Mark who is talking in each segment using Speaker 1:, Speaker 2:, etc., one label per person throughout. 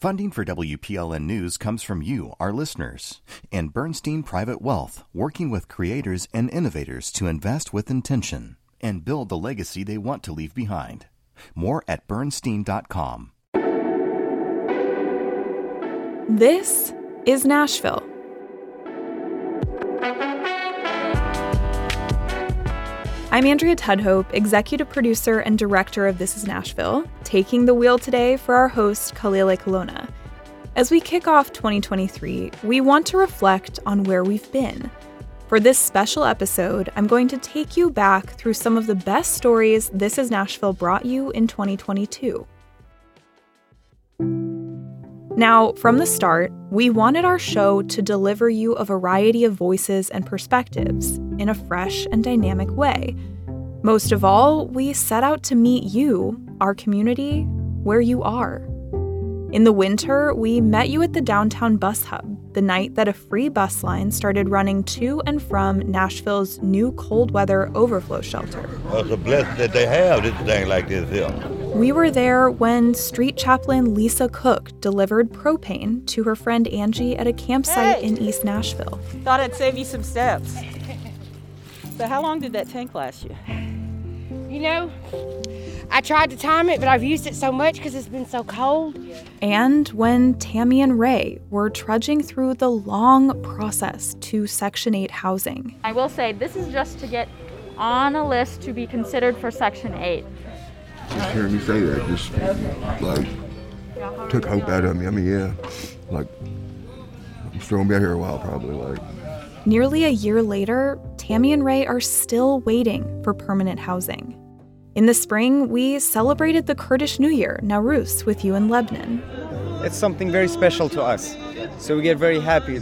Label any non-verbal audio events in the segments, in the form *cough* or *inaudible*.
Speaker 1: Funding for WPLN News comes from you, our listeners, and Bernstein Private Wealth, working with creators and innovators to invest with intention and build the legacy they want to leave behind. More at bernstein.com.
Speaker 2: This is Nashville. I'm Andrea Tudhope, executive producer and director of This is Nashville, taking the wheel today for our host, Khalil Ekulona. As we kick off 2023, we want to reflect on where we've been. For this special episode, I'm going to take you back through some of the best stories This is Nashville brought you in 2022. Now, from the start, we wanted our show to deliver you a variety of voices and perspectives in a fresh and dynamic way. Most of all, we set out to meet you, our community, where you are. In the winter, we met you at the downtown bus hub the night that a free bus line started running to and from Nashville's new cold weather overflow shelter.
Speaker 3: Well, it's a blessing that they have this thing like this here.
Speaker 2: We were there when street chaplain Lisa Cook delivered propane to her friend Angie at a campsite
Speaker 4: hey.
Speaker 2: in East Nashville.
Speaker 4: Thought I'd save you some steps. So, how long did that tank last you?
Speaker 5: You know, I tried to time it, but I've used it so much because it's been so cold.
Speaker 2: And when Tammy and Ray were trudging through the long process to Section 8 housing.
Speaker 6: I will say this is just to get on a list to be considered for Section 8.
Speaker 7: Just hearing me say that just like took hope out of me. I mean, yeah, like I'm still gonna be out here a while probably. Like
Speaker 2: nearly a year later, Tammy and Ray are still waiting for permanent housing. In the spring, we celebrated the Kurdish New Year, Nowruz, with you in Lebanon.
Speaker 8: It's something very special to us, so we get very happy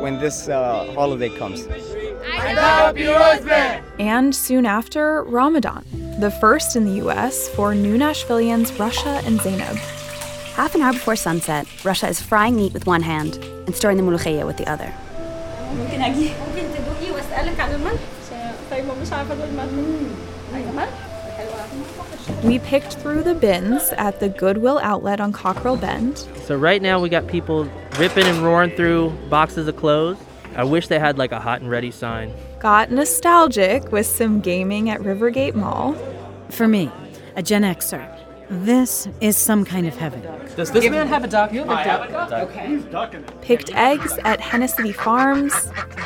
Speaker 8: when this uh, holiday comes.
Speaker 2: And soon after, Ramadan, the first in the U.S. for new Nashvillians Rasha and Zainab.
Speaker 9: Half an hour before sunset, Rasha is frying meat with one hand and stirring the mulukhiyah with the other.
Speaker 2: We picked through the bins at the Goodwill outlet on Cockrill Bend.
Speaker 10: So right now we got people ripping and roaring through boxes of clothes. I wish they had like a hot and ready sign.
Speaker 2: Got nostalgic with some gaming at Rivergate Mall.
Speaker 11: For me, a Gen Xer, this is some kind of heaven.
Speaker 12: Does this man have a duck? You have a duck.
Speaker 2: Okay. Picked eggs at Hennessy Farms.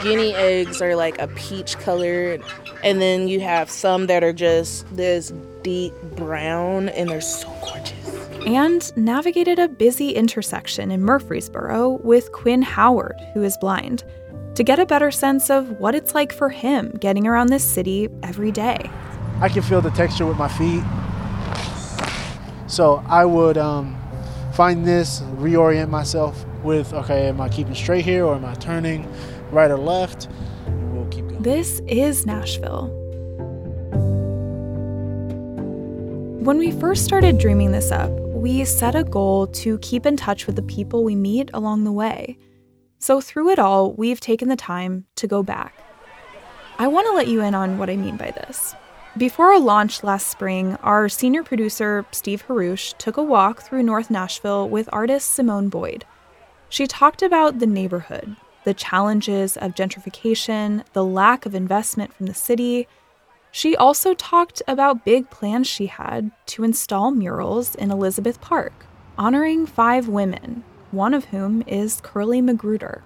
Speaker 13: Guinea eggs are like a peach colored, and then you have some that are just this deep brown, and they're so gorgeous.
Speaker 2: And navigated a busy intersection in Murfreesboro with Quinn Howard, who is blind, to get a better sense of what it's like for him getting around this city every day.
Speaker 14: I can feel the texture with my feet. So I would um, find this, reorient myself with okay, am I keeping straight here or am I turning right or left? We'll keep going.
Speaker 2: This is Nashville. When we first started dreaming this up, we set a goal to keep in touch with the people we meet along the way. So through it all, we've taken the time to go back. I want to let you in on what I mean by this. Before our launch last spring, our senior producer, Steve Haruch, took a walk through North Nashville with artist Simone Boyd. She talked about the neighborhood, the challenges of gentrification, the lack of investment from the city. She also talked about big plans she had to install murals in Elizabeth Park, honoring five women, one of whom is Curly Magruder.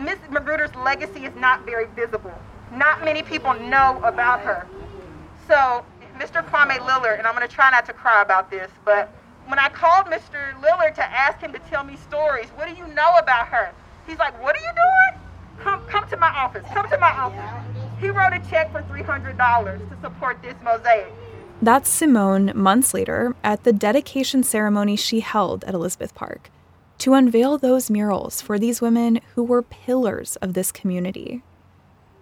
Speaker 15: Miss Magruder's legacy is not very visible. Not many people know about her. So, Mr. Kwame Lillard, and I'm going to try not to cry about this, but when I called Mr. Lillard to ask him to tell me stories, what do you know about her? He's like, what are you doing? Come, come to my office. Come to my office. He wrote a check for $300 to support this mosaic.
Speaker 2: That's Simone months later at the dedication ceremony she held at Elizabeth Park to unveil those murals for these women who were pillars of this community.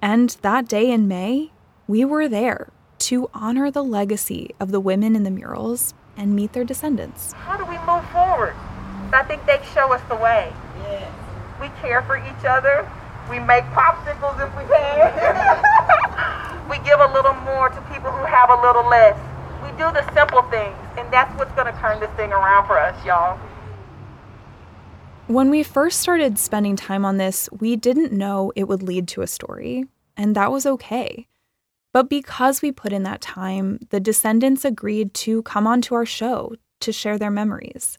Speaker 2: And that day in May, we were there to honor the legacy of the women in the murals and meet their descendants.
Speaker 15: How do we move forward? I think they show us the way. Yes. We care for each other. We make popsicles if we can. *laughs* we give a little more to people who have a little less. We do the simple things, and that's what's going to turn this thing around for us, y'all.
Speaker 2: When we first started spending time on this, we didn't know it would lead to a story, and that was okay. But because we put in that time, the descendants agreed to come onto our show to share their memories.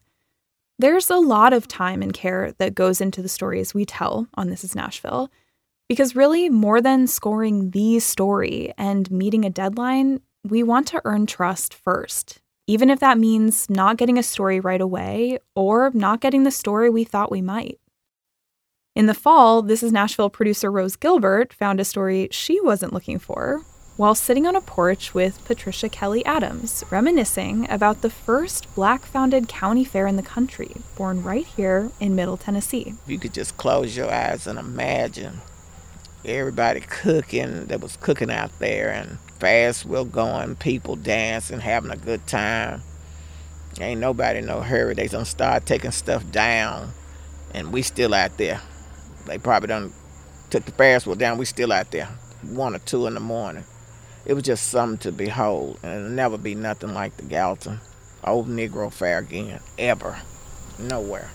Speaker 2: There's a lot of time and care that goes into the stories we tell on This Is Nashville, because really, more than scoring the story and meeting a deadline, we want to earn trust first, even if that means not getting a story right away or not getting the story we thought we might. In the fall, This Is Nashville producer Rose Gilbert found a story she wasn't looking for while sitting on a porch with Patricia Kelly Adams, reminiscing about the first black founded county fair in the country, born right here in Middle Tennessee.
Speaker 16: You could just close your eyes and imagine everybody cooking that was cooking out there and fast wheel going, people dancing, having a good time. Ain't nobody no hurry. They gonna start taking stuff down, and we still out there. They probably done took the Ferris wheel down. We still out there, one or two in the morning it was just something to behold, and it'll never be nothing like the Gallatin Old Negro Fair again, ever. Nowhere.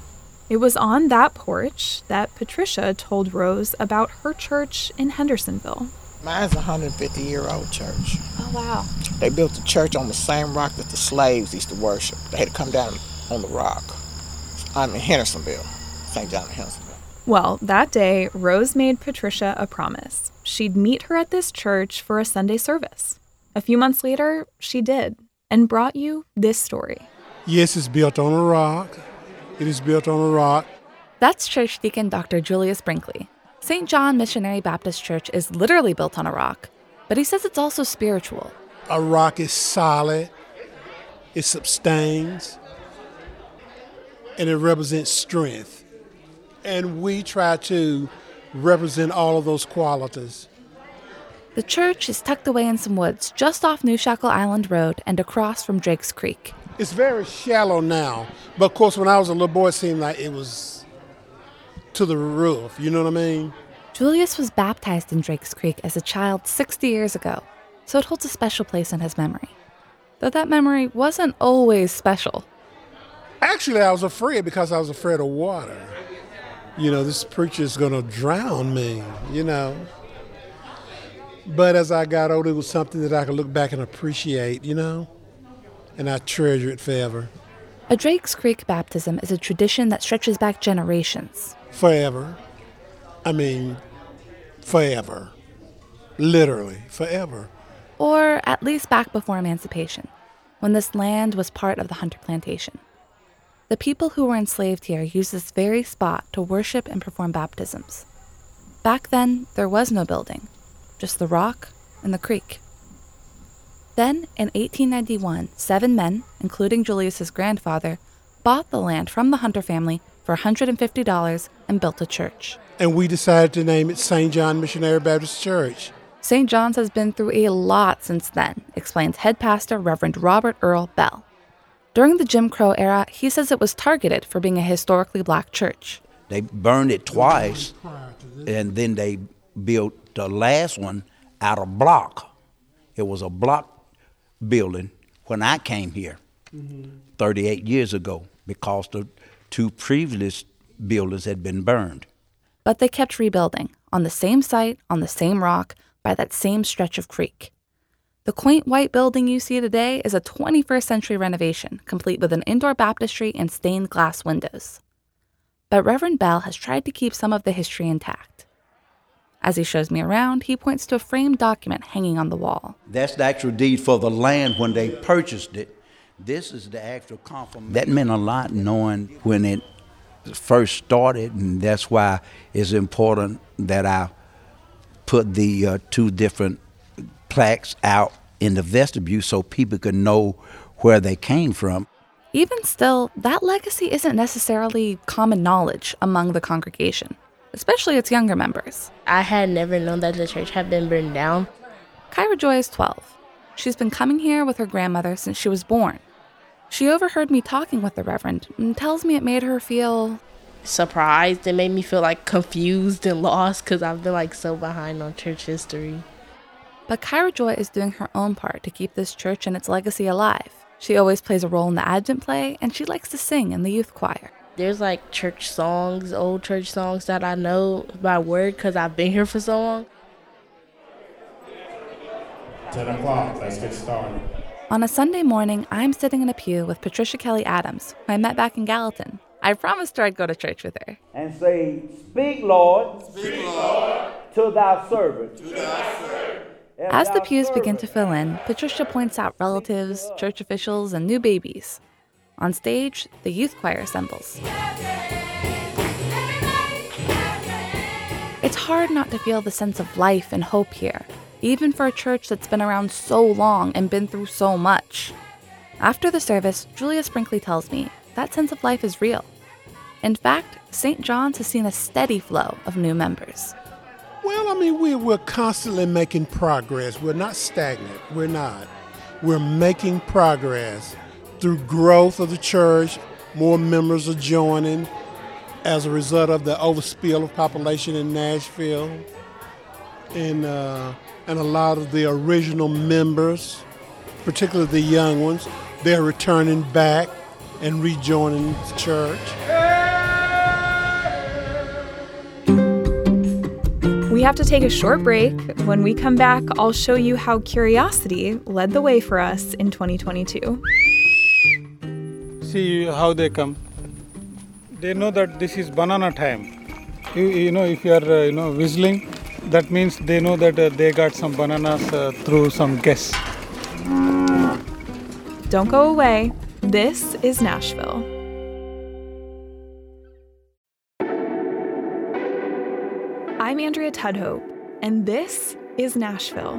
Speaker 2: It was on that porch that Patricia told Rose about her church in Hendersonville.
Speaker 16: Mine's a 150 year old church.
Speaker 2: Oh, wow.
Speaker 16: They built the church on the same rock that the slaves used to worship. They had to come down on the rock. I'm in Hendersonville, St. John of Hendersonville.
Speaker 2: Well, that day, Rose made Patricia a promise. She'd meet her at this church for a Sunday service. A few months later, she did, and brought you this story.
Speaker 17: Yes, it's built on a rock. It is built on a rock.
Speaker 18: That's Church Deacon Dr. Julius Brinkley. St. John Missionary Baptist Church is literally built on a rock, but he says it's also spiritual.
Speaker 17: A rock is solid, it sustains, and it represents strength and we try to represent all of those qualities.
Speaker 18: The church is tucked away in some woods just off New Shackle Island Road and across from Drake's Creek.
Speaker 17: It's very shallow now, but of course, when I was a little boy, it seemed like it was to the roof. You know what I mean?
Speaker 18: Julius was baptized in Drake's Creek as a child 60 years ago, so it holds a special place in his memory. Though that memory wasn't always special.
Speaker 17: Actually, I was afraid because I was afraid of water you know, this preacher is going to drown me, you know. But as I got older, it was something that I could look back and appreciate, you know, and I treasure it forever.
Speaker 18: A Drake's Creek baptism is a tradition that stretches back generations.
Speaker 17: Forever. I mean, forever. Literally, forever.
Speaker 18: Or at least back before emancipation, when this land was part of the Hunter Plantation. The people who were enslaved here used this very spot to worship and perform baptisms. Back then, there was no building, just the rock and the creek. Then, in 1891, seven men, including Julius's grandfather, bought the land from the Hunter family for $150 and built a church.
Speaker 17: And we decided to name it St. John Missionary Baptist Church.
Speaker 18: St. John's has been through a lot since then, explains head pastor Reverend Robert Earl Bell. During the Jim Crow era, he says it was targeted for being a historically black church.
Speaker 19: They burned it twice, and then they built the last one out of block. It was a block building when I came here mm-hmm. 38 years ago because the two previous buildings had been burned.
Speaker 18: But they kept rebuilding on the same site, on the same rock, by that same stretch of creek. The quaint white building you see today is a 21st century renovation, complete with an indoor baptistry and stained glass windows. But Reverend Bell has tried to keep some of the history intact. As he shows me around, he points to a framed document hanging on the wall.
Speaker 19: That's the actual deed for the land when they purchased it. This is the actual confirmation. That meant a lot knowing when it first started, and that's why it's important that I put the uh, two different plaques out in the vestibule so people could know where they came from.
Speaker 18: Even still, that legacy isn't necessarily common knowledge among the congregation, especially its younger members.
Speaker 20: I had never known that the church had been burned down.
Speaker 18: Kyra Joy is 12. She's been coming here with her grandmother since she was born. She overheard me talking with the Reverend and tells me it made her feel
Speaker 20: surprised. It made me feel like confused and lost because I've been like so behind on church history.
Speaker 18: But Kyra Joy is doing her own part to keep this church and its legacy alive. She always plays a role in the Advent play, and she likes to sing in the youth choir.
Speaker 20: There's like church songs, old church songs that I know by word because I've been here for so long.
Speaker 21: 10 o'clock, let's get started.
Speaker 18: On a Sunday morning, I'm sitting in a pew with Patricia Kelly Adams, who I met back in Gallatin. I promised her I'd go to church with her.
Speaker 22: And say, Speak, Lord, Speak, Lord to thy servant. To thy servant.
Speaker 18: As the pews begin to fill in, Patricia points out relatives, church officials, and new babies. On stage, the youth choir assembles. It's hard not to feel the sense of life and hope here, even for a church that's been around so long and been through so much. After the service, Julius Brinkley tells me that sense of life is real. In fact, St. John's has seen a steady flow of new members.
Speaker 17: Well, I mean, we, we're constantly making progress. We're not stagnant. We're not. We're making progress through growth of the church. More members are joining as a result of the overspill of population in Nashville. And, uh, and a lot of the original members, particularly the young ones, they're returning back and rejoining the church.
Speaker 2: We have to take a short break. When we come back, I'll show you how curiosity led the way for us in 2022.
Speaker 23: See how they come. They know that this is banana time. You, you know, if you are, uh, you know, whistling, that means they know that uh, they got some bananas uh, through some guests.
Speaker 2: Don't go away. This is Nashville. I'm Andrea Tudhope, and this is Nashville.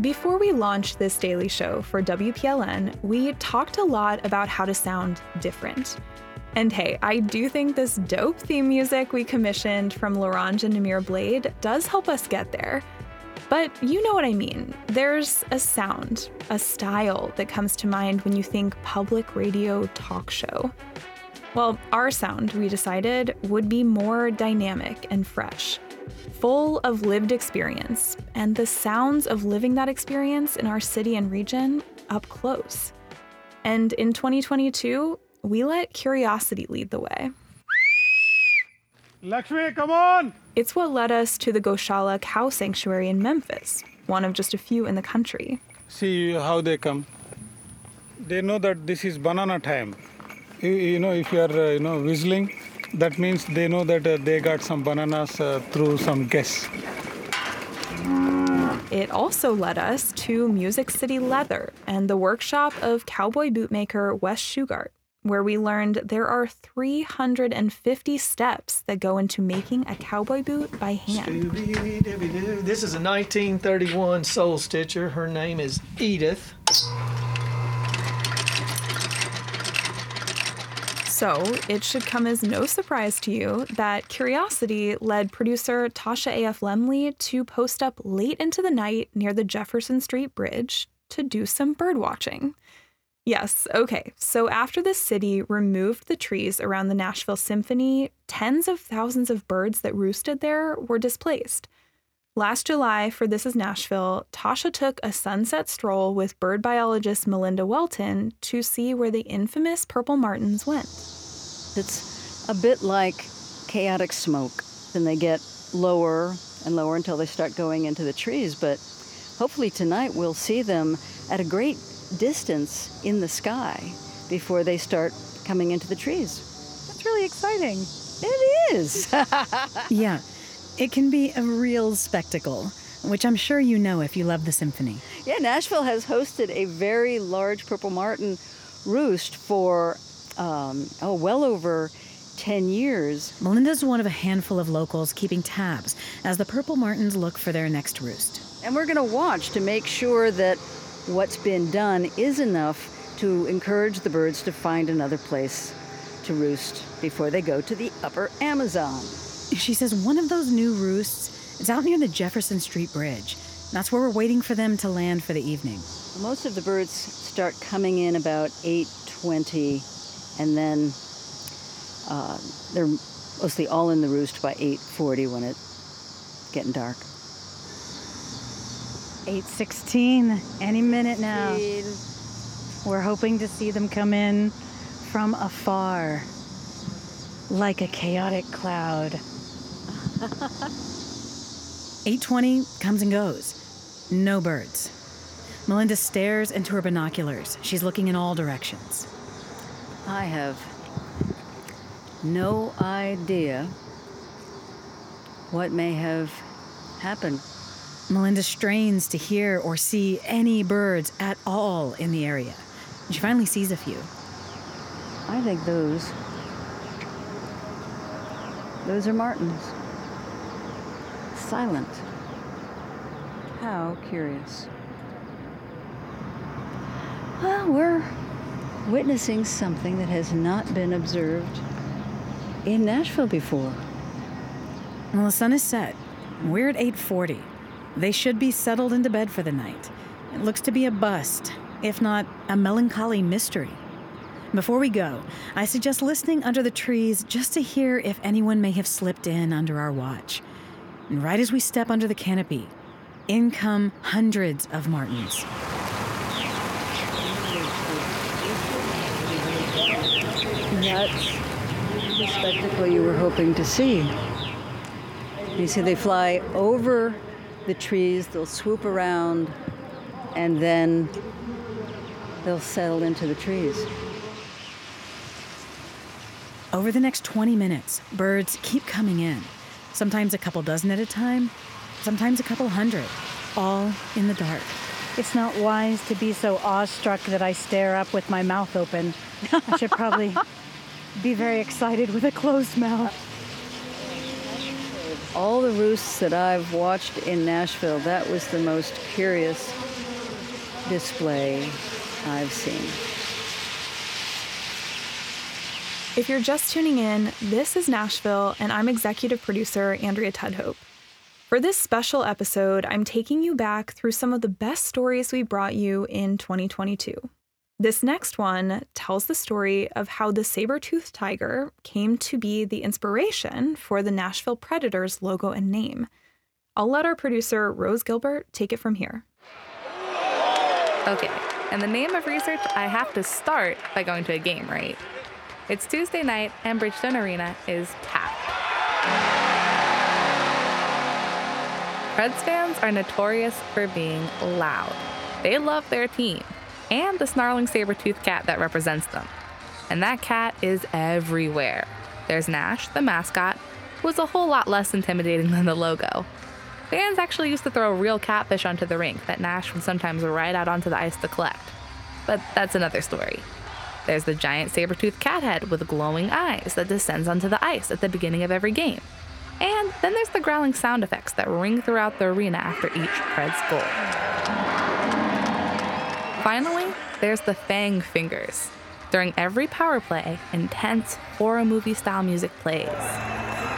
Speaker 2: Before we launched this daily show for WPLN, we talked a lot about how to sound different. And hey, I do think this dope theme music we commissioned from Larange and Namir Blade does help us get there. But you know what I mean. There's a sound, a style that comes to mind when you think public radio talk show. Well, our sound, we decided, would be more dynamic and fresh, full of lived experience, and the sounds of living that experience in our city and region up close. And in 2022, we let curiosity lead the way.
Speaker 23: Lakshmi, come on!
Speaker 2: It's what led us to the Goshala Cow Sanctuary in Memphis, one of just a few in the country.
Speaker 23: See how they come. They know that this is banana time. You, you know, if you are, uh, you know, whistling, that means they know that uh, they got some bananas uh, through some guests.
Speaker 2: It also led us to Music City Leather and the workshop of cowboy bootmaker Wes Shugart, where we learned there are 350 steps that go into making a cowboy boot by hand.
Speaker 12: This is a 1931 sole stitcher. Her name is Edith.
Speaker 2: So, it should come as no surprise to you that curiosity led producer Tasha A.F. Lemley to post up late into the night near the Jefferson Street Bridge to do some bird watching. Yes, okay, so after the city removed the trees around the Nashville Symphony, tens of thousands of birds that roosted there were displaced. Last July, for This Is Nashville, Tasha took a sunset stroll with bird biologist Melinda Welton to see where the infamous purple martins went.
Speaker 24: It's a bit like chaotic smoke. Then they get lower and lower until they start going into the trees. But hopefully tonight we'll see them at a great distance in the sky before they start coming into the trees. That's really exciting. It is. *laughs*
Speaker 11: yeah, it can be a real spectacle, which I'm sure you know if you love the symphony.
Speaker 24: Yeah, Nashville has hosted a very large purple martin roost for um, oh well over 10 years.
Speaker 11: Melinda's one of a handful of locals keeping tabs as the purple martins look for their next roost.
Speaker 24: And we're going to watch to make sure that what's been done is enough to encourage the birds to find another place to roost before they go to the upper Amazon.
Speaker 11: She says one of those new roosts is out near the Jefferson Street Bridge. That's where we're waiting for them to land for the evening.
Speaker 24: Most of the birds start coming in about 8:20 and then uh, they're mostly all in the roost by 8:40 when it's getting dark.
Speaker 11: 8:16, any minute now. We're hoping to see them come in from afar, like a chaotic cloud. 820 comes and goes. No birds. Melinda stares into her binoculars. She's looking in all directions.
Speaker 24: I have no idea what may have happened.
Speaker 11: Melinda strains to hear or see any birds at all in the area. She finally sees a few.
Speaker 24: I think those. Those are martins. Silent. How curious. Well, we're witnessing something that has not been observed in Nashville before.
Speaker 11: Well, the sun is set. We're at 8:40. They should be settled into bed for the night. It looks to be a bust, if not a melancholy mystery. Before we go, I suggest listening under the trees just to hear if anyone may have slipped in under our watch. And right as we step under the canopy, in come hundreds of martins.
Speaker 24: That's the spectacle you were hoping to see. You see, they fly over the trees, they'll swoop around, and then they'll settle into the trees.
Speaker 11: Over the next 20 minutes, birds keep coming in. Sometimes a couple dozen at a time, sometimes a couple hundred, all in the dark.
Speaker 25: It's not wise to be so awestruck that I stare up with my mouth open. I should probably *laughs* be very excited with a closed mouth.
Speaker 24: All the roosts that I've watched in Nashville, that was the most curious display I've seen.
Speaker 2: If you're just tuning in, this is Nashville, and I'm executive producer Andrea Tudhope. For this special episode, I'm taking you back through some of the best stories we brought you in 2022. This next one tells the story of how the saber-toothed tiger came to be the inspiration for the Nashville Predators logo and name. I'll let our producer, Rose Gilbert, take it from here.
Speaker 18: Okay, in the name of research, I have to start by going to a game, right? It's Tuesday night, and Bridgestone Arena is packed. Preds fans are notorious for being loud. They love their team and the snarling saber-toothed cat that represents them. And that cat is everywhere. There's Nash, the mascot, who is a whole lot less intimidating than the logo. Fans actually used to throw real catfish onto the rink that Nash would sometimes ride out onto the ice to collect. But that's another story. There's the giant saber-toothed cat head with glowing eyes that descends onto the ice at the beginning of every game. And then there's the growling sound effects that ring throughout the arena after each Preds goal. Finally, there's the Fang Fingers. During every power play, intense horror movie style music plays.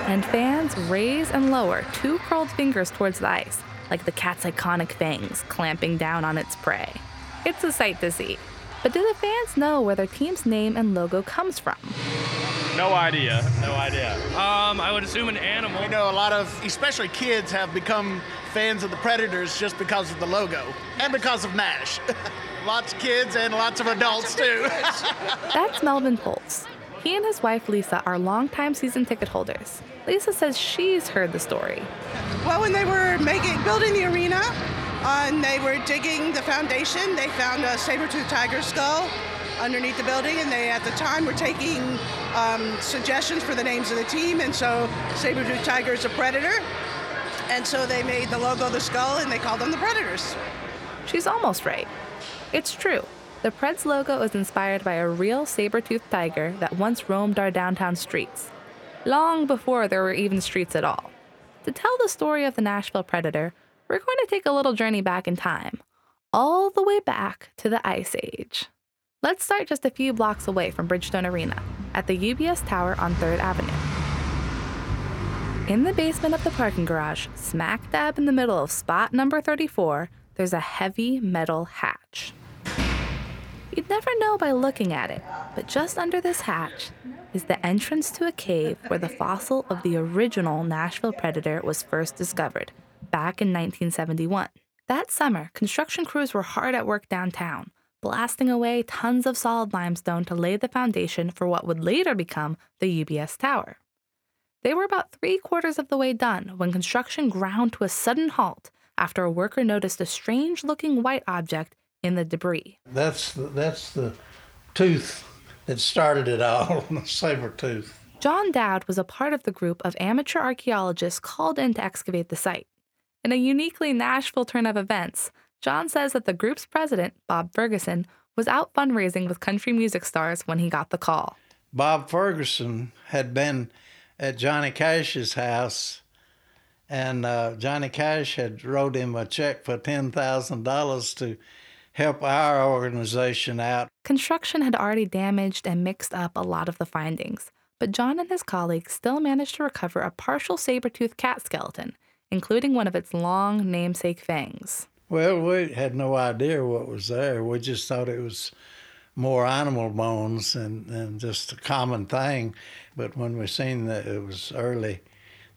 Speaker 18: And fans raise and lower two curled fingers towards the ice, like the cat's iconic fangs clamping down on its prey. It's a sight to see. But do the fans know where their team's name and logo comes from?
Speaker 26: No idea. No idea. Um, I would assume an animal.
Speaker 27: You know, a lot of, especially kids, have become fans of the Predators just because of the logo and because of Nash. *laughs* lots of kids and lots of adults too. *laughs*
Speaker 18: That's Melvin Poltz. He and his wife Lisa are longtime season ticket holders. Lisa says she's heard the story.
Speaker 28: Well, when they were making, building the arena, uh, and they were digging the foundation, they found a saber-toothed tiger skull underneath the building, and they at the time were taking um, suggestions for the names of the team, and so saber-toothed tiger is a predator, and so they made the logo the skull, and they called them the Predators.
Speaker 18: She's almost right. It's true. The Preds logo is inspired by a real saber-toothed tiger that once roamed our downtown streets, long before there were even streets at all. To tell the story of the Nashville Predator, we're going to take a little journey back in time, all the way back to the Ice Age. Let's start just a few blocks away from Bridgestone Arena, at the UBS Tower on 3rd Avenue. In the basement of the parking garage, smack dab in the middle of spot number 34, there's a heavy metal hatch. You'd never know by looking at it, but just under this hatch is the entrance to a cave where the fossil of the original Nashville predator was first discovered, back in 1971. That summer, construction crews were hard at work downtown, blasting away tons of solid limestone to lay the foundation for what would later become the UBS Tower. They were about three quarters of the way done when construction ground to a sudden halt after a worker noticed a strange looking white object in the debris.
Speaker 29: That's the, that's the tooth that started it all, *laughs* the saber tooth.
Speaker 18: John Dowd was a part of the group of amateur archaeologists called in to excavate the site. In a uniquely Nashville turn of events, John says that the group's president, Bob Ferguson, was out fundraising with country music stars when he got the call.
Speaker 29: Bob Ferguson had been at Johnny Cash's house, and uh, Johnny Cash had wrote him a check for $10,000 to help our organization out.
Speaker 18: Construction had already damaged and mixed up a lot of the findings, but John and his colleagues still managed to recover a partial saber-toothed cat skeleton, including one of its long namesake fangs.
Speaker 29: Well, we had no idea what was there. We just thought it was more animal bones and, and just a common thing. But when we seen that it was early,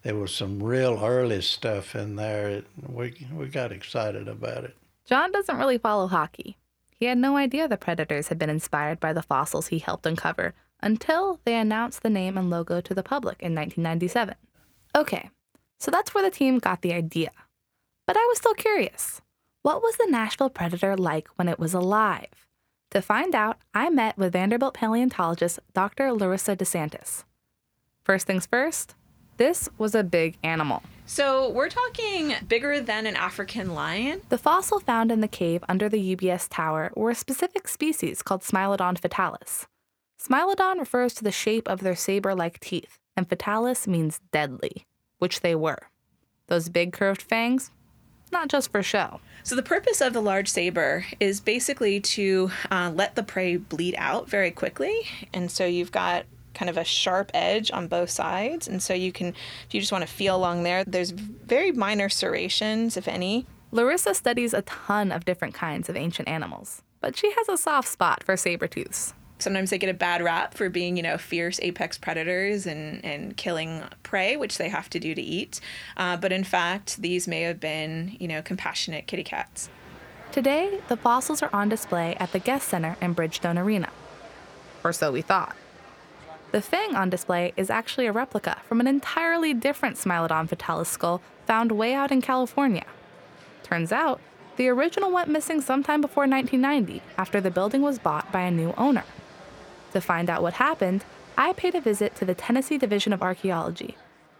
Speaker 29: there was some real early stuff in there. It, we we got excited about it.
Speaker 18: John doesn't really follow hockey. He had no idea the Predators had been inspired by the fossils he helped uncover until they announced the name and logo to the public in 1997. Okay, so that's where the team got the idea. But I was still curious. What was the Nashville Predator like when it was alive? To find out, I met with Vanderbilt paleontologist Dr. Larissa DeSantis. First things first, this was a big animal.
Speaker 30: So we're talking bigger than an African lion?
Speaker 18: The fossil found in the cave under the UBS tower were a specific species called Smilodon fatalis. Smilodon refers to the shape of their saber like teeth, and fatalis means deadly, which they were. Those big curved fangs, not just for show.
Speaker 30: So, the purpose of the large saber is basically to uh, let the prey bleed out very quickly. And so, you've got kind of a sharp edge on both sides. And so, you can, if you just want to feel along there, there's very minor serrations, if any.
Speaker 18: Larissa studies a ton of different kinds of ancient animals, but she has a soft spot for saber tooths
Speaker 30: sometimes they get a bad rap for being, you know, fierce apex predators and, and killing prey, which they have to do to eat. Uh, but in fact, these may have been, you know, compassionate kitty cats.
Speaker 18: Today, the fossils are on display at the Guest Center in Bridgestone Arena. Or so we thought. The fang on display is actually a replica from an entirely different Smilodon fatalis skull found way out in California. Turns out, the original went missing sometime before 1990 after the building was bought by a new owner. To find out what happened, I paid a visit to the Tennessee Division of Archaeology,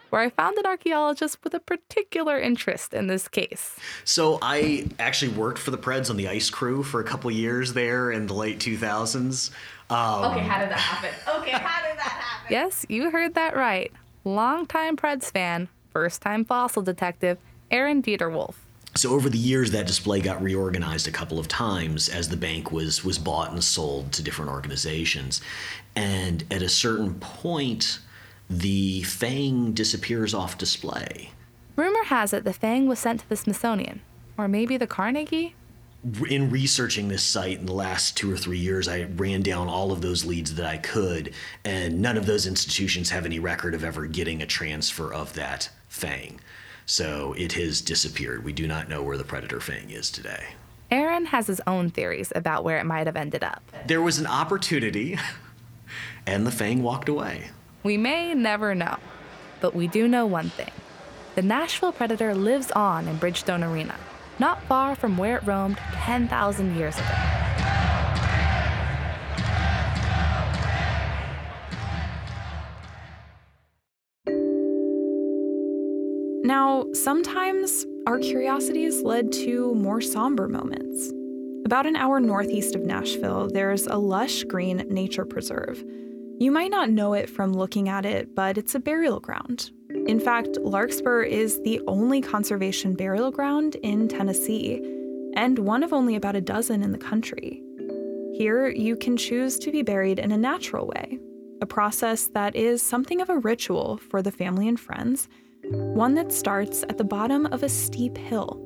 Speaker 18: where I found an archaeologist with a particular interest in this case.
Speaker 31: So I actually worked for the Preds on the ice crew for a couple years there in the late 2000s.
Speaker 30: Um, okay, how did that happen? Okay, how did that happen?
Speaker 18: Yes, you heard that right. Longtime Preds fan, first time fossil detective, Aaron Deter-Wolf.
Speaker 31: So over the years, that display got reorganized a couple of times as the bank was was bought and sold to different organizations, and at a certain point, the Fang disappears off display.
Speaker 18: Rumor has it the Fang was sent to the Smithsonian, or maybe the Carnegie.
Speaker 31: In researching this site in the last two or three years, I ran down all of those leads that I could, and none of those institutions have any record of ever getting a transfer of that Fang. So it has disappeared. We do not know where the predator fang is today.
Speaker 18: Aaron has his own theories about where it might have ended up.
Speaker 31: There was an opportunity, and the fang walked away.
Speaker 18: We may never know, but we do know one thing the Nashville Predator lives on in Bridgestone Arena, not far from where it roamed 10,000 years ago.
Speaker 2: Now, sometimes our curiosities led to more somber moments. About an hour northeast of Nashville, there's a lush green nature preserve. You might not know it from looking at it, but it's a burial ground. In fact, Larkspur is the only conservation burial ground in Tennessee, and one of only about a dozen in the country. Here, you can choose to be buried in a natural way, a process that is something of a ritual for the family and friends one that starts at the bottom of a steep hill.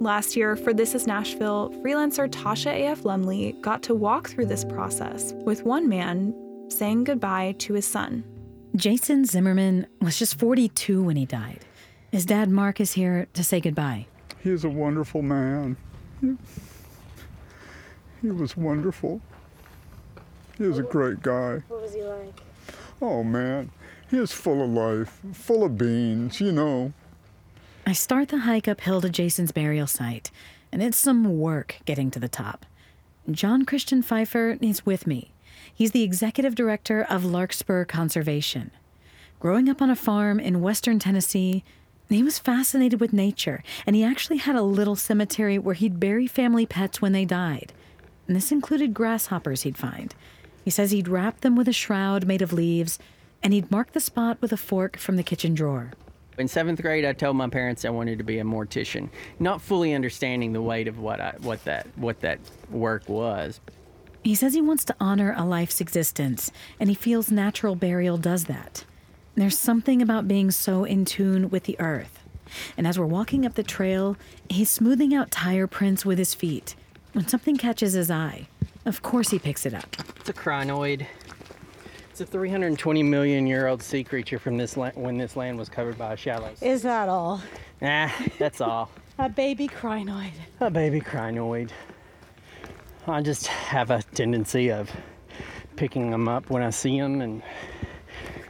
Speaker 2: Last year, for This Is Nashville, freelancer Tasha A.F. Lemley got to walk through this process with one man saying goodbye to his son.
Speaker 11: Jason Zimmerman was just 42 when he died. His dad, Mark, is here to say goodbye.
Speaker 23: He's a wonderful man.
Speaker 32: He was wonderful. He was a great guy.
Speaker 33: What was he like?
Speaker 32: Oh man, he is full of life, full of beans, you know.
Speaker 11: I start the hike uphill to Jason's burial site, and it's some work getting to the top. John Christian Phifer is with me. He's the executive director of Larkspur Conservation. Growing up on a farm in western Tennessee, he was fascinated with nature, and he actually had a little cemetery where he'd bury family pets when they died. And this included grasshoppers he'd find. He says he'd wrap them with a shroud made of leaves, and he'd mark the spot with a fork from the kitchen drawer.
Speaker 34: In seventh grade, I told my parents I wanted to be a mortician, not fully understanding the weight of what I, what that what that work was.
Speaker 11: He says he wants to honor a life's existence, and he feels natural burial does that. There's something about being so in tune with the earth. And as we're walking up the trail, he's smoothing out tire prints with his feet when something catches his eye. Of course, he picks it up.
Speaker 34: It's a crinoid. It's a 320 million year old sea creature from this land when this land was covered by a shallow. sea.
Speaker 33: Is that all?
Speaker 34: Nah, that's all. *laughs*
Speaker 33: A baby crinoid.
Speaker 34: A baby crinoid. I just have a tendency of picking them up when I see them and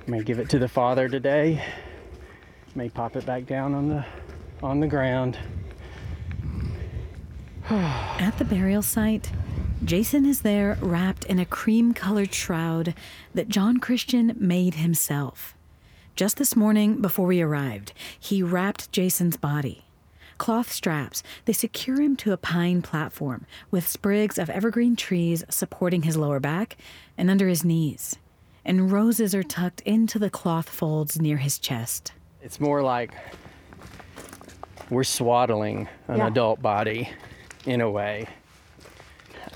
Speaker 34: may give it to the father today. May pop it back down on the on the ground. *sighs*
Speaker 11: At the burial site, Jason is there wrapped in a cream colored shroud that John Christian made himself. Just this morning, before we arrived, he wrapped Jason's body. Cloth straps, they secure him to a pine platform with sprigs of evergreen trees supporting his lower back and under his knees. And roses are tucked into the cloth folds near his chest.
Speaker 34: It's more like we're swaddling an
Speaker 11: Yeah.
Speaker 34: adult body in a way.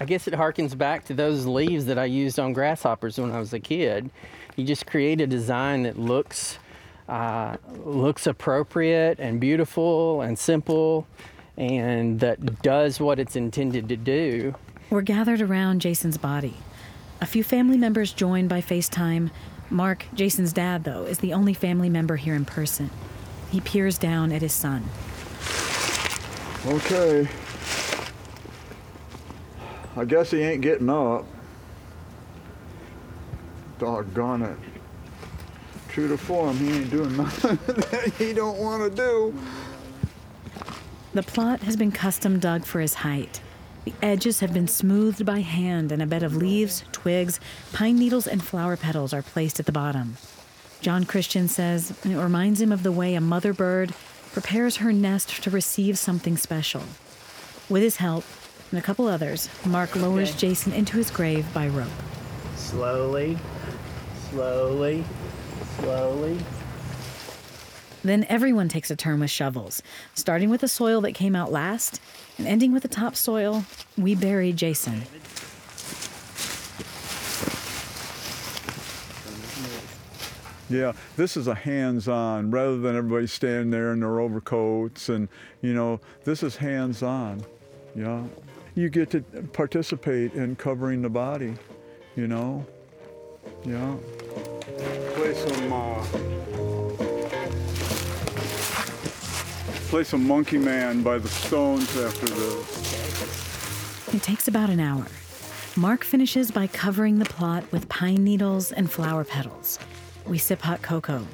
Speaker 34: I guess it harkens back to those leaves that I used on grasshoppers when I was a kid. You just create a design that looks uh, looks appropriate and beautiful and simple, and that does what it's intended to do.
Speaker 11: We're gathered around Jason's body. A few family members join by FaceTime. Mark, Jason's dad, though, is the only family member here in person. He peers down at his son.
Speaker 32: Okay. I guess he ain't getting up. Doggone it. True to form, he ain't doing *laughs* nothing that he don't want to do.
Speaker 11: The plot has been custom dug for his height. The edges have been smoothed by hand, and a bed of leaves, twigs, pine needles, and flower petals are placed at the bottom. John Christian says it reminds him of the way a mother bird prepares her nest to receive something special. With his help, and a couple others, Mark lowers
Speaker 34: Okay.
Speaker 11: Jason into his grave by rope.
Speaker 34: Slowly, slowly, slowly.
Speaker 11: Then everyone takes a turn with shovels, starting with the soil that came out last and ending with the topsoil. We bury Jason.
Speaker 32: Yeah, this is a hands-on rather than everybody standing there in their overcoats and you know, this is hands-on. Yeah. You get to participate in covering the body, you know. Yeah. Play some uh, Play some Monkey Man by the Stones after this.
Speaker 11: It takes about an hour. Mark finishes by covering the plot with pine needles and flower petals. We sip hot cocoa,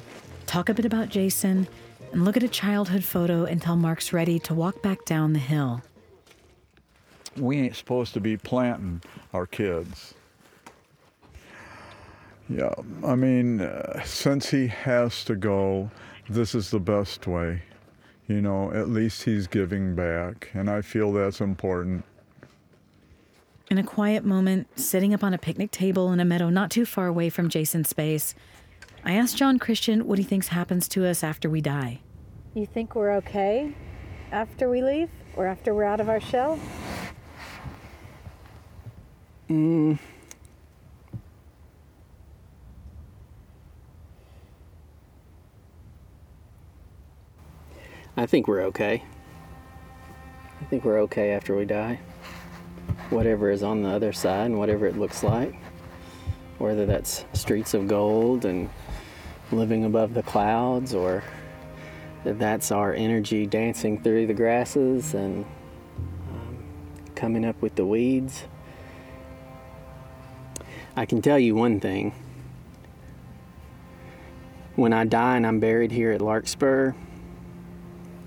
Speaker 11: talk a bit about Jason, and look at a childhood photo until Mark's ready to walk back down the hill.
Speaker 32: We ain't supposed to be planting our kids. Yeah, I mean, uh, since he has to go, this is the best way. You know, at least he's giving back, and I feel that's important.
Speaker 11: In a quiet moment, sitting up on a picnic table in a meadow not too far away from Jason's space, I asked John Christian what he thinks happens to us after we die.
Speaker 33: You think we're okay after we leave or after we're out of our shell?
Speaker 34: Mm. I think we're okay. I think we're okay after we die. Whatever is on the other side and whatever it looks like, whether that's streets of gold and living above the clouds or that that's our energy dancing through the grasses and um, coming up with the weeds. I can tell you one thing. When I die and I'm buried here at Larkspur,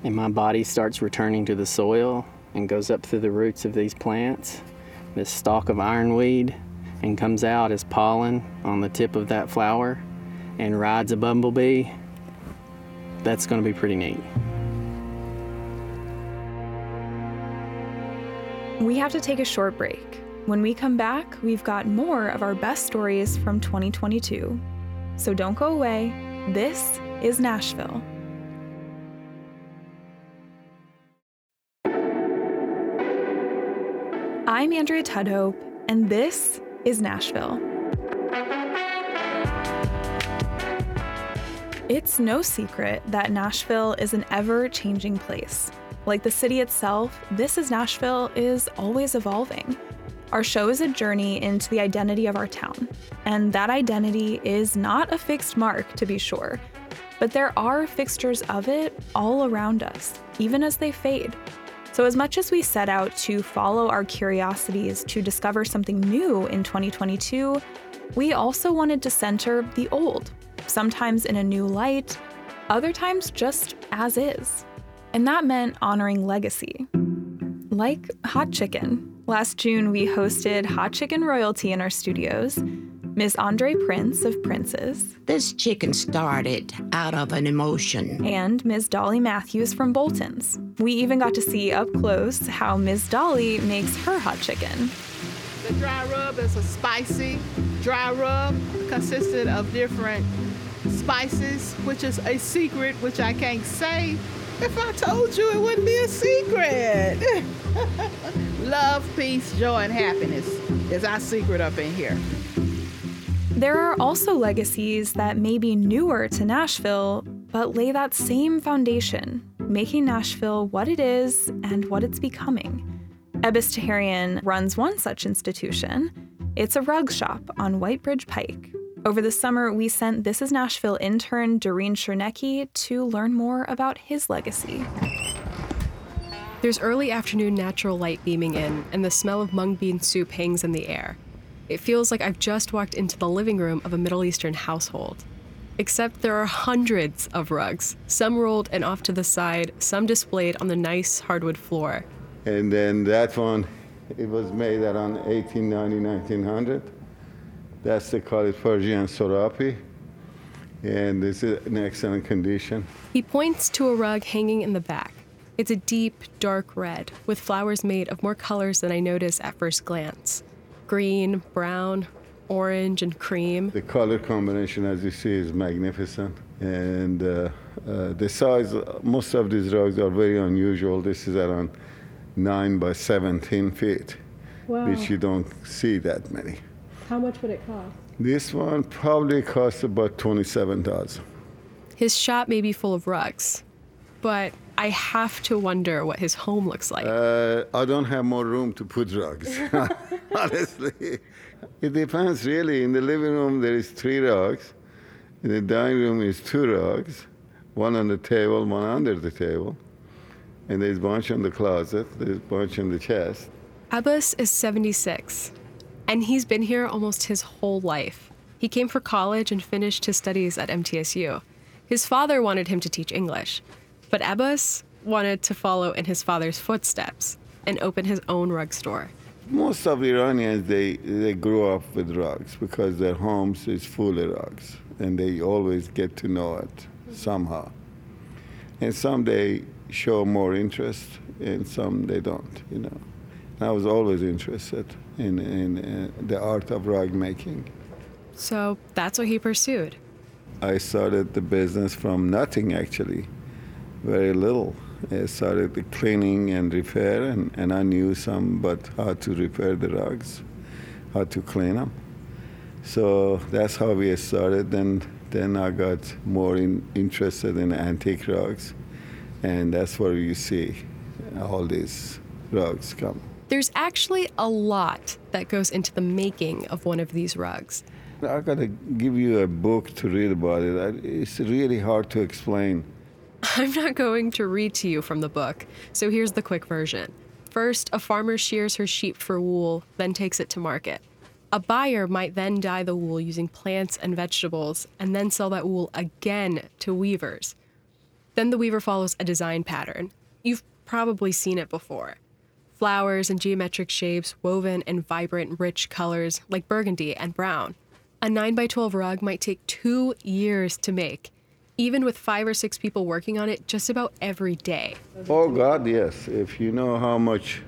Speaker 34: and my body starts returning to the soil and goes up through the roots of these plants, this stalk of ironweed, and comes out as pollen on the tip of that flower and rides a bumblebee, that's going to be pretty neat.
Speaker 2: We have to take a short break. When we come back, we've got more of our best stories from 2022. So don't go away. This is Nashville. I'm Andrea Tudhope, and this is Nashville. It's no secret that Nashville is an ever changing place. Like the city itself, This is Nashville is always evolving. Our show is a journey into the identity of our town, and that identity is not a fixed mark, to be sure, but there are fixtures of it all around us, even as they fade. So, as much as we set out to follow our curiosities to discover something new in 2022, we also wanted to center the old, sometimes in a new light, other times just as is. And that meant honoring legacy. Like hot chicken. Last June, we hosted Hot Chicken Royalty in our studios. Ms. Andre Prince of Prince's.
Speaker 35: This chicken started out of an emotion.
Speaker 2: And Ms. Dolly Matthews from Bolton's. We even got to see up close how Ms. Dolly makes her hot chicken.
Speaker 36: The dry rub is a spicy dry rub consisted of different spices, which is a secret which I can't say. If I told you, it wouldn't be a secret. *laughs* Love, peace, joy, and happiness is our secret up in here.
Speaker 2: There are also legacies that may be newer to Nashville, but lay that same foundation, making Nashville what it is and what it's becoming. Abbas Taherian runs one such institution. It's a rug shop on Whitebridge Pike. Over the summer, we sent This Is Nashville intern Dereen Shirnekhi to learn more about his legacy.
Speaker 37: There's early afternoon natural light beaming in, and the smell of mung bean soup hangs in the air. It feels like I've just walked into the living room of a Middle Eastern household. Except there are hundreds of rugs, some rolled and off to the side, some displayed on the nice hardwood floor.
Speaker 38: And then that one, it was made around 1890, 1900. That's the called Persian Serapi. And this is in excellent condition.
Speaker 37: He points to a rug hanging in the back. It's a deep, dark red, with flowers made of more colors than I notice at first glance green, brown, orange, and cream.
Speaker 38: The color combination, as you see, is magnificent. And uh, uh, the size, most of these rugs are very unusual. This is around 9 by 17 feet,
Speaker 37: Wow.
Speaker 38: which you don't see that many.
Speaker 37: How much would it cost?
Speaker 38: This one probably costs about 27000
Speaker 37: His shop may be full of rugs, but I have to wonder what his home looks like.
Speaker 38: Uh, I don't have more room to put rugs, *laughs* honestly. It depends really. In the living room, there is three rugs. In the dining room is two rugs, one on the table, one under the table. And there's a bunch in the closet, there's a bunch in the chest.
Speaker 37: Abbas is 76, and he's been here almost his whole life. He came for college and finished his studies at MTSU. His father wanted him to teach English, but Abbas wanted to follow in his father's footsteps and open his own rug store.
Speaker 38: Most of Iranians, they, they grew up with rugs because their homes is full of rugs, and they always get to know it somehow. And some they show more interest, and some they don't, you know. I was always interested in, in uh, the art of rug making.
Speaker 37: So that's what he pursued.
Speaker 38: I started the business from nothing, actually, very little. I started the cleaning and repair, and, and I knew some but how to repair the rugs, how to clean them. So that's how we started. Then, then I got more in, interested in antique rugs, and that's where you see all these rugs come.
Speaker 37: There's actually a lot that goes into the making of one of these rugs.
Speaker 38: I gotta give you a book to read about it. It's really hard to explain. *laughs*
Speaker 37: I'm not going to read to you from the book, so here's the quick version. First, a farmer shears her sheep for wool, then takes it to market. A buyer might then dye the wool using plants and vegetables and then sell that wool again to weavers. Then the weaver follows a design pattern. You've probably seen it before flowers and geometric shapes woven in vibrant, rich colors like burgundy and brown. A 9x12 rug might take two years to make, even with five or six people working on it just about every day.
Speaker 38: Oh, God, yes. If you know how much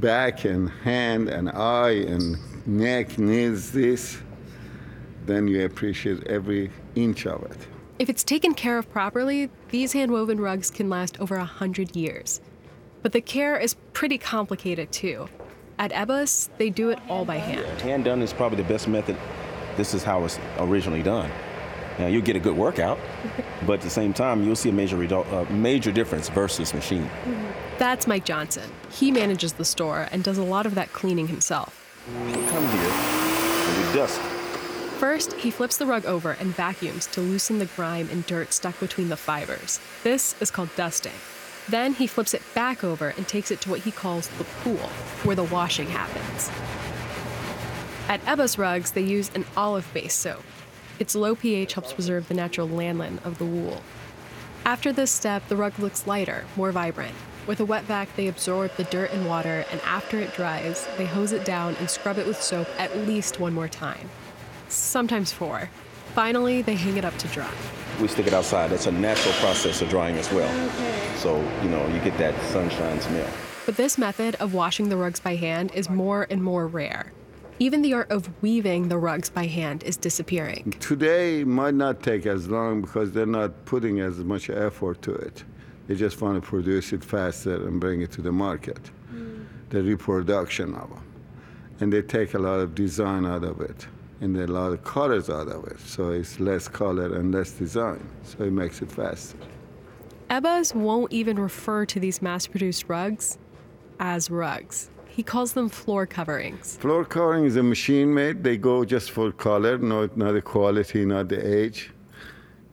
Speaker 38: back and hand and eye and neck needs this, then you appreciate every inch of it.
Speaker 37: If it's taken care of properly, these hand woven rugs can last over a hundred years. But the care is pretty complicated too. At Abbas, they do it all by hand.
Speaker 39: Hand done is probably the best method. This is how it's originally done. Now you'll get a good workout, *laughs* but at the same time you'll see a major result, uh, major difference versus machine.
Speaker 37: That's Mike Johnson. He manages the store and does a lot of that cleaning himself.
Speaker 39: We come here and we dust.
Speaker 37: First, he flips the rug over and vacuums to loosen the grime and dirt stuck between the fibers. This is called dusting. Then he flips it back over and takes it to what he calls the pool, where the washing happens. At Abbas rugs, they use an olive based soap. Its low pH helps preserve the natural lanolin of the wool. After this step, the rug looks lighter, more vibrant. With a wet vac, they absorb the dirt and water, and after it dries, they hose it down and scrub it with soap at least one more time. Sometimes four. Finally, they hang it up to dry.
Speaker 39: We stick it outside. That's a natural process of drying as well. So, you know, you get that sunshine smell.
Speaker 37: But this method of washing the rugs by hand is more and more rare. Even the art of weaving the rugs by hand is disappearing.
Speaker 38: Today might not take as long because they're not putting as much effort to it. They just want to produce it faster and bring it to the market. Mm. The reproduction of them. And they take a lot of design out of it and a lot of colors out of it. So it's less color and less design. So it makes it faster.
Speaker 37: Abbas won't even refer to these mass produced rugs as rugs. He calls them floor coverings.
Speaker 38: Floor covering is a machine made. They go just for color, not, not the quality, not the age.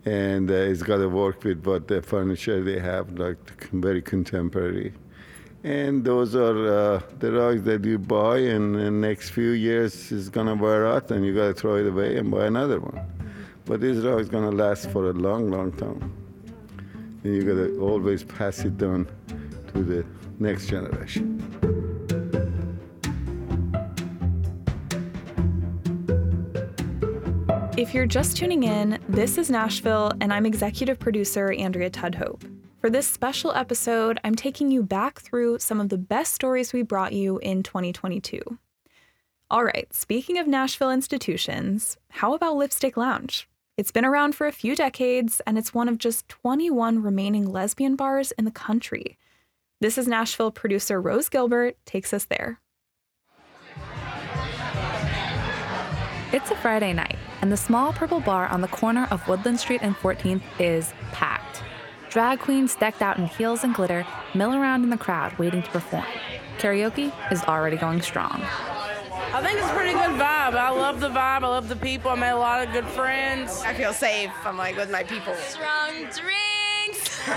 Speaker 38: And uh, it's got to work with what the furniture they have, like very contemporary. And those are uh, the rugs that you buy, and the next few years is gonna wear out, and you gotta throw it away and buy another one. But this rug is gonna last for a long, long time. And you gotta always pass it down to the next generation.
Speaker 2: If you're just tuning in, this is Nashville, and I'm executive producer Andrea Tudhope. For this special episode, I'm taking you back through some of the best stories we brought you in 2022. All right, speaking of Nashville institutions, how about Lipstick Lounge? It's been around for a few decades, and it's one of just 21 remaining lesbian bars in the country. This is Nashville producer Rose Gilbert takes us there.
Speaker 18: It's a Friday night, and the small purple bar on the corner of Woodland Street and 14th is packed. Drag queens decked out in heels and glitter mill around in the crowd waiting to perform. Karaoke is already going strong.
Speaker 40: I think it's a pretty good vibe. I love the vibe. I love the people. I made a lot of good friends.
Speaker 41: I feel safe. I'm like with my people.
Speaker 42: Strong drinks. *laughs*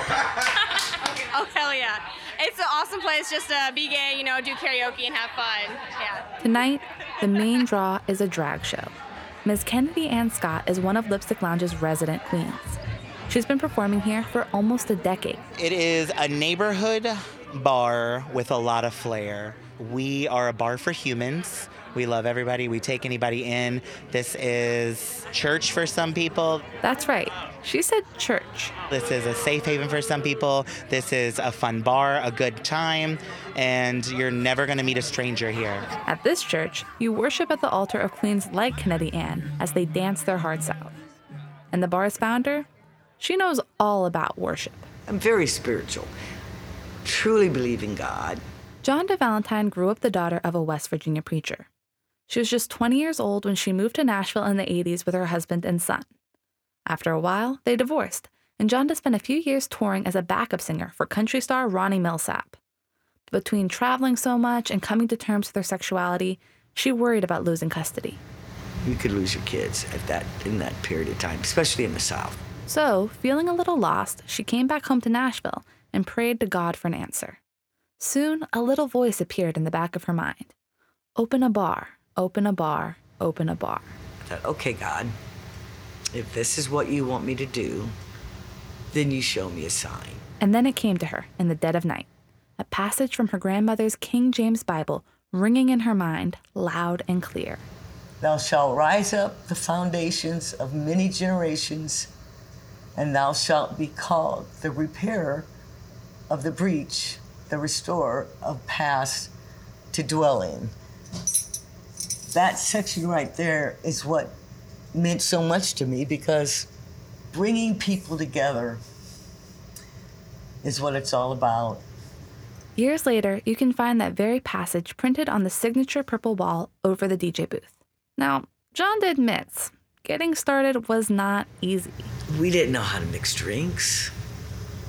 Speaker 42: oh hell yeah! It's an awesome place just to be gay, you know, do karaoke and have fun. Yeah.
Speaker 18: Tonight, the main draw is a drag show. Ms. Kennedy Ann Scott is one of Lipstick Lounge's resident queens. She's been performing here for almost a decade.
Speaker 43: It is a neighborhood bar with a lot of flair. We are a bar for humans. We love everybody. We take anybody in. This is church for some people.
Speaker 18: That's right. She said church.
Speaker 43: This is a safe haven for some people. This is a fun bar, a good time, and you're never going to meet a stranger here.
Speaker 18: At this church, you worship at the altar of queens like Kennedy Ann as they dance their hearts out. And the bar's founder, she knows all about worship.
Speaker 44: I'm very spiritual, truly believe in God.
Speaker 18: Jonda Valentine grew up the daughter of a West Virginia preacher. She was just 20 years old when she moved to Nashville in the 80s with her husband and son. After a while, they divorced, and Jonda spent a few years touring as a backup singer for country star Ronnie Milsap. Between traveling so much and coming to terms with her sexuality, she worried about losing custody.
Speaker 44: You could lose your kids at that in that period of time, especially in the South.
Speaker 18: So, feeling a little lost, she came back home to Nashville and prayed to God for an answer. Soon, a little voice appeared in the back of her mind. Open a bar. open a bar, open a bar.
Speaker 44: I thought, okay, God, if this is what you want me to do, then you show me a sign.
Speaker 18: And then it came to her in the dead of night a passage from her grandmother's King James Bible ringing in her mind loud and clear.
Speaker 44: Thou shalt rise up the foundations of many generations, and thou shalt be called the repairer of the breach, the restorer of past to dwelling. That section right there is what meant so much to me because bringing people together is what it's all about.
Speaker 18: Years later, you can find that very passage printed on the signature purple wall over the DJ booth. Now, John admits getting started was not easy.
Speaker 44: We didn't know how to mix drinks.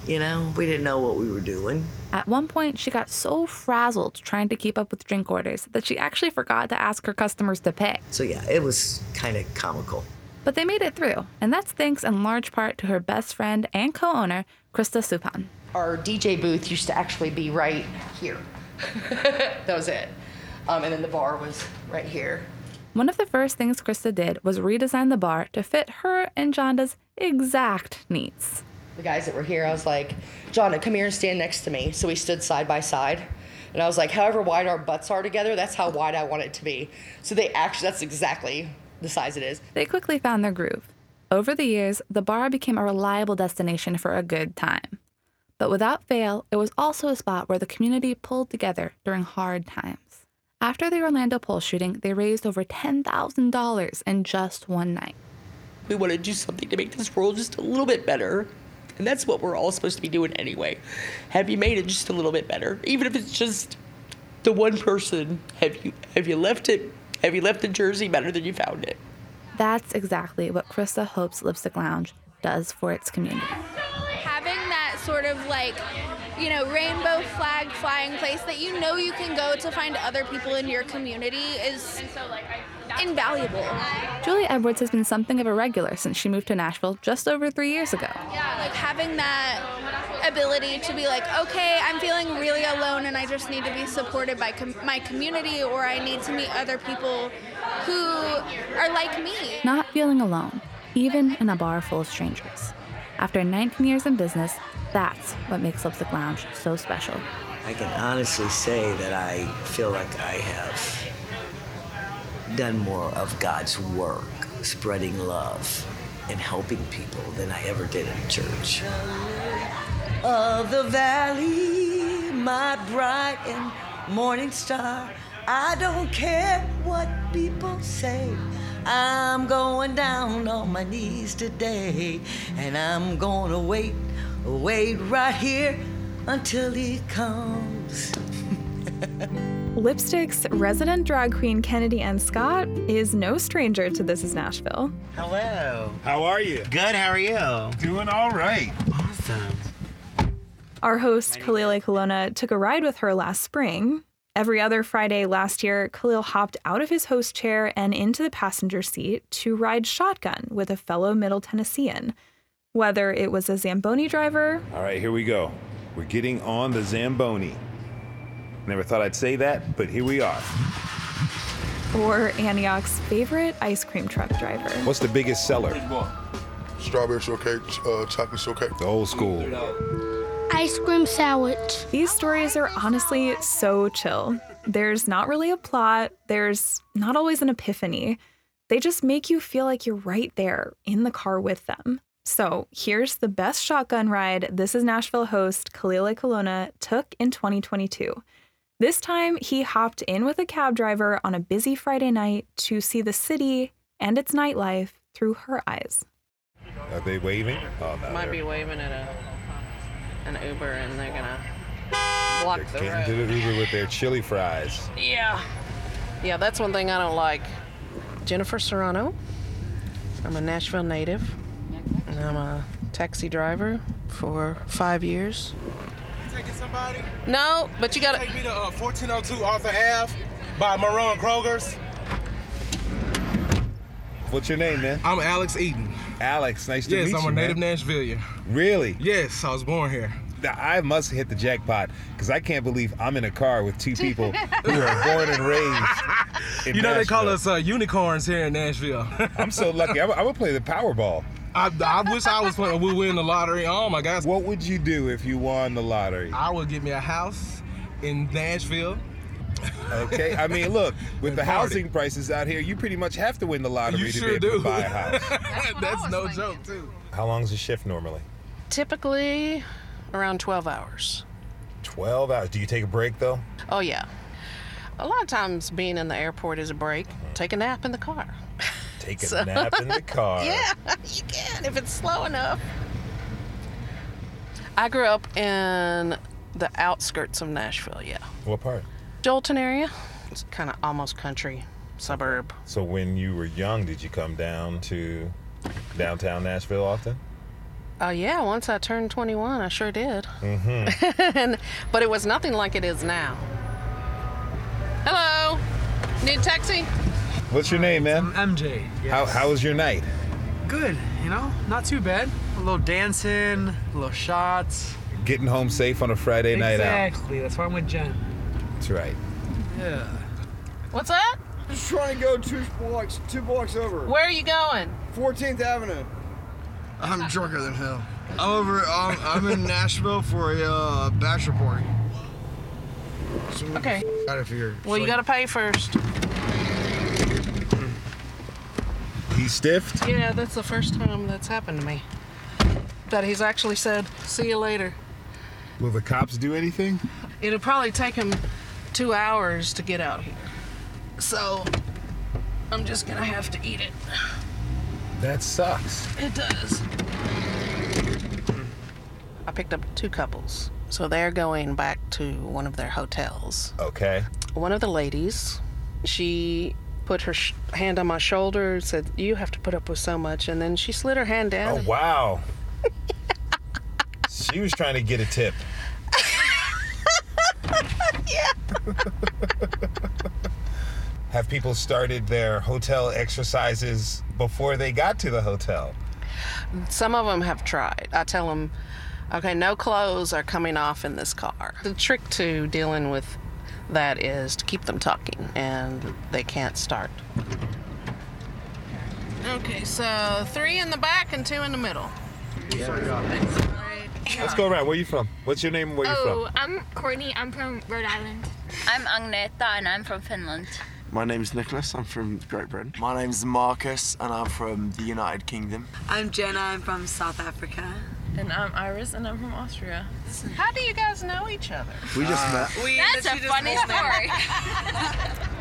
Speaker 44: You know, we didn't know what we were doing.
Speaker 18: At one point, she got so frazzled trying to keep up with drink orders that she actually forgot to ask her customers to pay.
Speaker 44: So, yeah, it was kind of comical.
Speaker 18: But they made it through, and that's thanks in large part to her best friend and co owner, Krista Supan.
Speaker 45: Our DJ booth used to actually be right here. *laughs* that was it. Um, and then the bar was right here.
Speaker 18: One of the first things Krista did was redesign the bar to fit her and Jonda's exact needs.
Speaker 45: The guys that were here, I was like, Jonda, come here and stand next to me. So we stood side by side. And I was like, however wide our butts are together, that's how wide I want it to be. So they actually, that's exactly the size it is.
Speaker 18: They quickly found their groove. Over the years, the bar became a reliable destination for a good time. But without fail, it was also a spot where the community pulled together during hard times. After the Orlando Pulse shooting, they raised over $10,000 in just one night.
Speaker 45: We want to do something to make this world just a little bit better. And that's what we're all supposed to be doing anyway. Have you made it just a little bit better? Even if it's just the one person, have you have you left it have you left the jersey better than you found it?
Speaker 18: That's exactly what Krista hopes Lipstick Lounge does for its community.
Speaker 46: Having that sort of like, you know, rainbow flag flying place that you know you can go to find other people in your community is invaluable.
Speaker 18: Julie Edwards has been something of a regular since she moved to Nashville just over three years ago.
Speaker 46: Yeah, like having that ability to be like, okay, I'm feeling really alone and I just need to be supported by com- my community or I need to meet other people who are like me.
Speaker 18: Not feeling alone, even in a bar full of strangers. After 19 years in business, that's what makes Lipstick Lounge so special.
Speaker 44: I can honestly say that I feel like I have done more of God's work, spreading love and helping people than I ever did in church. Of the valley, my bright and morning star, I don't care what people say. I'm going down on my knees today, and I'm gonna wait, wait right here until he comes.
Speaker 2: Lipstick's resident drag queen Kennedy Ann Scott is no stranger to This Is Nashville.
Speaker 47: Hello. How are you?
Speaker 43: Good, how are you?
Speaker 47: Doing all right.
Speaker 43: Awesome.
Speaker 2: Our host, Khalil Ekulona, took a ride with her last spring. Every other Friday last year, Khalil hopped out of his host chair and into the passenger seat to ride shotgun with a fellow Middle Tennessean. Whether it was a Zamboni driver,
Speaker 47: All right, here we go. We're getting on the Zamboni. Never thought I'd say that, but here we are.
Speaker 2: or Antioch's favorite ice cream truck driver.
Speaker 47: What's the biggest seller?
Speaker 48: Strawberry shortcake, uh, chocolate shortcake.
Speaker 47: The old school.
Speaker 2: Ice cream sandwich. These stories are honestly so chill. There's not really a plot, there's not always an epiphany. They just make you feel like you're right there in the car with them. So here's the best shotgun ride This is Nashville host Khalil Ekulona took in 2022. This time, he hopped in with a cab driver on a busy Friday night to see the city and its nightlife through her eyes.
Speaker 47: Are they waving? Oh, no.
Speaker 49: Might be waving at a an Uber and they're gonna block the
Speaker 47: Getting
Speaker 49: road.
Speaker 47: to the Uber with their chili fries.
Speaker 49: Yeah. Yeah, that's one thing I don't like. Jennifer Serrano. I'm a Nashville native. And I'm a taxi driver for five years.
Speaker 50: You taking somebody?
Speaker 49: No, but you gotta.
Speaker 50: Take me to uh, 1402 Arthur Ave by Maron Kroger's.
Speaker 47: What's your name, man?
Speaker 50: I'm Alex Eaton.
Speaker 47: Alex, nice to meet you.
Speaker 50: yes, I'm a native
Speaker 47: man.
Speaker 50: Nashvilleian.
Speaker 47: Really?
Speaker 50: Yes, I was born here.
Speaker 47: I must hit the jackpot because I can't believe I'm in a car with two people *laughs* who are born and raised. In
Speaker 50: you know they call us uh, unicorns here in Nashville. *laughs*
Speaker 47: I'm so lucky. I'm, I'm play the Powerball.
Speaker 50: I, I wish I was playing. We win the lottery. Oh my gosh.
Speaker 47: What would you do if you won the lottery?
Speaker 50: I would get me a house in Nashville.
Speaker 47: Okay, I mean, look, *laughs* with the
Speaker 50: party.
Speaker 47: housing prices out here, you pretty much have to win the lottery
Speaker 50: You
Speaker 47: to
Speaker 50: sure
Speaker 47: be able
Speaker 50: do.
Speaker 47: to buy a house.
Speaker 50: That's no joke too.
Speaker 47: How long is a shift normally?
Speaker 49: Typically around 12 hours.
Speaker 47: 12 hours. Do you take a break though?
Speaker 49: Oh, yeah. A lot of times being in the airport is a break. Mm-hmm. Take a nap in the car.
Speaker 47: Take a *laughs*
Speaker 49: So-
Speaker 47: nap in the *laughs* car.
Speaker 49: Yeah, you can if it's slow enough. I grew up in the outskirts of Nashville, yeah.
Speaker 47: What part?
Speaker 49: Joelton area. It's kind of almost country, suburb.
Speaker 47: So when you were young, did you come down to downtown Nashville often?
Speaker 49: Uh, yeah, once I turned 21, I sure did.
Speaker 47: Mm-hmm. *laughs*
Speaker 49: and, but it was nothing like it is now. Hello. Need a taxi?
Speaker 47: What's your name, man?
Speaker 51: I'm MJ.
Speaker 47: How how was your night?
Speaker 51: Good, you know, not too bad. A little dancing, a little shots.
Speaker 47: Getting home safe on a Friday night out.
Speaker 51: Exactly. That's why I'm with Jen.
Speaker 47: That's right.
Speaker 51: Yeah.
Speaker 49: What's that?
Speaker 52: Just trying to go two blocks, two blocks over.
Speaker 49: Where are you going?
Speaker 52: 14th Avenue.
Speaker 51: I'm drunker than hell. I'm over. I'm, I'm in Nashville for a uh, bachelor party. So we
Speaker 49: Okay.
Speaker 51: Out of here.
Speaker 49: Well, you gotta pay first.
Speaker 47: He stiffed?
Speaker 49: Yeah, that's the first time that's happened to me. That he's actually said, see you later.
Speaker 47: Will the cops do anything?
Speaker 49: It'll probably take him two hours to get out here. So, I'm just gonna have to eat it.
Speaker 47: That sucks.
Speaker 49: It does. I picked up two couples. So they're going back to one of their hotels.
Speaker 47: Okay.
Speaker 49: One of the ladies, she put her sh- hand on my shoulder, and said, You have to put up with so much. And then she slid her hand down.
Speaker 47: Oh wow. she was trying to get a tip. *laughs* *laughs* Have people started their hotel exercises before they got to the hotel?
Speaker 49: Some of them have tried. I tell them, okay, no clothes are coming off in this car. The trick to dealing with that is to keep them talking, and they can't start. Okay, so three in the back and two in the middle.
Speaker 47: Let's go around. Where are you from? What's your name and where you
Speaker 53: Oh,
Speaker 47: from?
Speaker 53: I'm Courtney. I'm from Rhode Island.
Speaker 54: I'm Agneta and I'm from Finland.
Speaker 52: My name's Nicholas. I'm from Great Britain. My name's Marcus, and I'm from the United Kingdom.
Speaker 55: I'm Jenna. I'm from South Africa.
Speaker 53: And I'm Iris, and I'm from Austria.
Speaker 49: How do you guys know each other?
Speaker 52: We just met.
Speaker 53: We
Speaker 54: That's a funny story.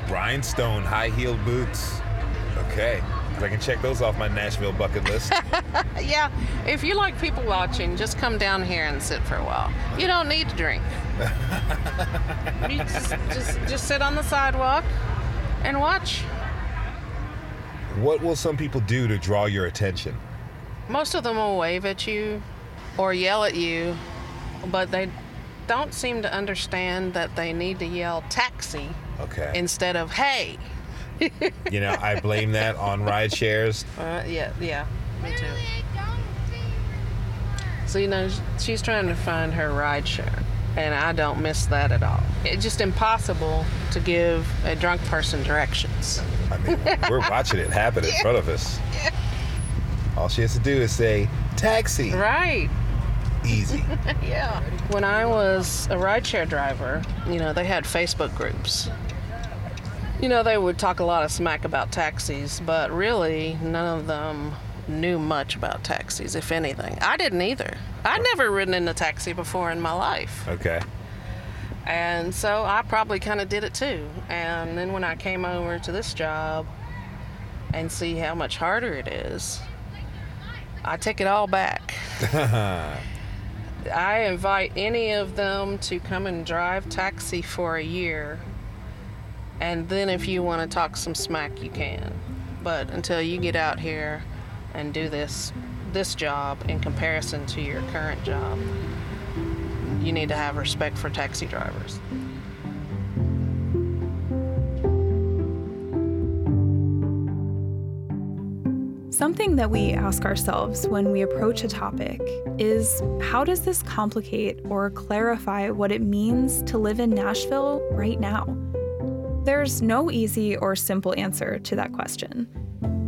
Speaker 54: *laughs*
Speaker 47: Rhinestone high heeled boots. Okay. I can check those off my Nashville bucket list. *laughs*
Speaker 49: yeah, if you like people watching, just come down here and sit for a while. You don't need to drink. *laughs* you just, just, just sit on the sidewalk and watch.
Speaker 47: what will some people do to draw your attention?
Speaker 49: Most of them will wave at you or yell at you, but they don't seem to understand that they need to yell taxi
Speaker 47: Okay.
Speaker 49: instead of hey.
Speaker 47: You know, I blame that on ride shares. *laughs*
Speaker 49: Uh, yeah, yeah, me too. So you know, she's trying to find her ride share, and I don't miss that at all. It's just impossible to give a drunk person directions.
Speaker 47: I mean, we're watching it happen in front of us. *laughs* All she has to do is say, taxi.
Speaker 49: Right.
Speaker 47: Easy. *laughs*
Speaker 49: yeah. When I was a rideshare driver, you know, they had Facebook groups. You know, they would talk a lot of smack about taxis, but really, none of them knew much about taxis, if anything. I didn't either. I'd never ridden in a taxi before in my life.
Speaker 47: Okay.
Speaker 49: And so I probably kind of did it too. And then when I came over to this job and see how much harder it is, I take it all back. *laughs* I invite any of them to come and drive taxi for a year. And then if you want to talk some smack, you can. But until you get out here and do this this job in comparison to your current job, you need to have respect for taxi drivers.
Speaker 2: Something that we ask ourselves when we approach a topic is how does this complicate or clarify what it means to live in Nashville right now? There's no easy or simple answer to that question,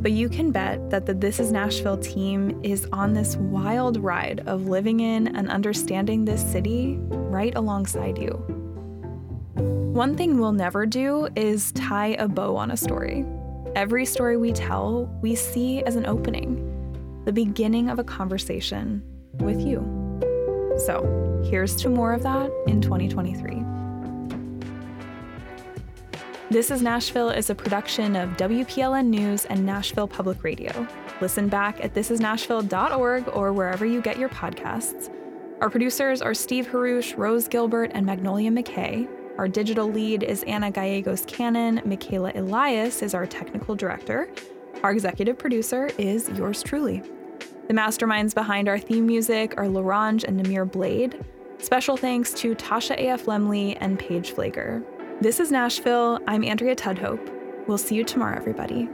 Speaker 2: but you can bet that the This Is Nashville team is on this wild ride of living in and understanding this city right alongside you. One thing we'll never do is tie a bow on a story. Every story we tell, we see as an opening, the beginning of a conversation with you. So, here's to more of that in 2023. This is Nashville is a production of WPLN News and Nashville Public Radio. Listen back at thisisnashville.org or wherever you get your podcasts. Our producers are Steve Haruch, Rose Gilbert, and Magnolia McKay. Our digital lead is Anna Gallegos Cannon. Michaela Elias is our technical director. Our executive producer is yours truly. The masterminds behind our theme music are Larange and Namir Blade. Special thanks to Tasha A.F. Lemley and Paige Pfleger. This is Nashville. I'm Andrea Tudhope. We'll see you tomorrow, everybody.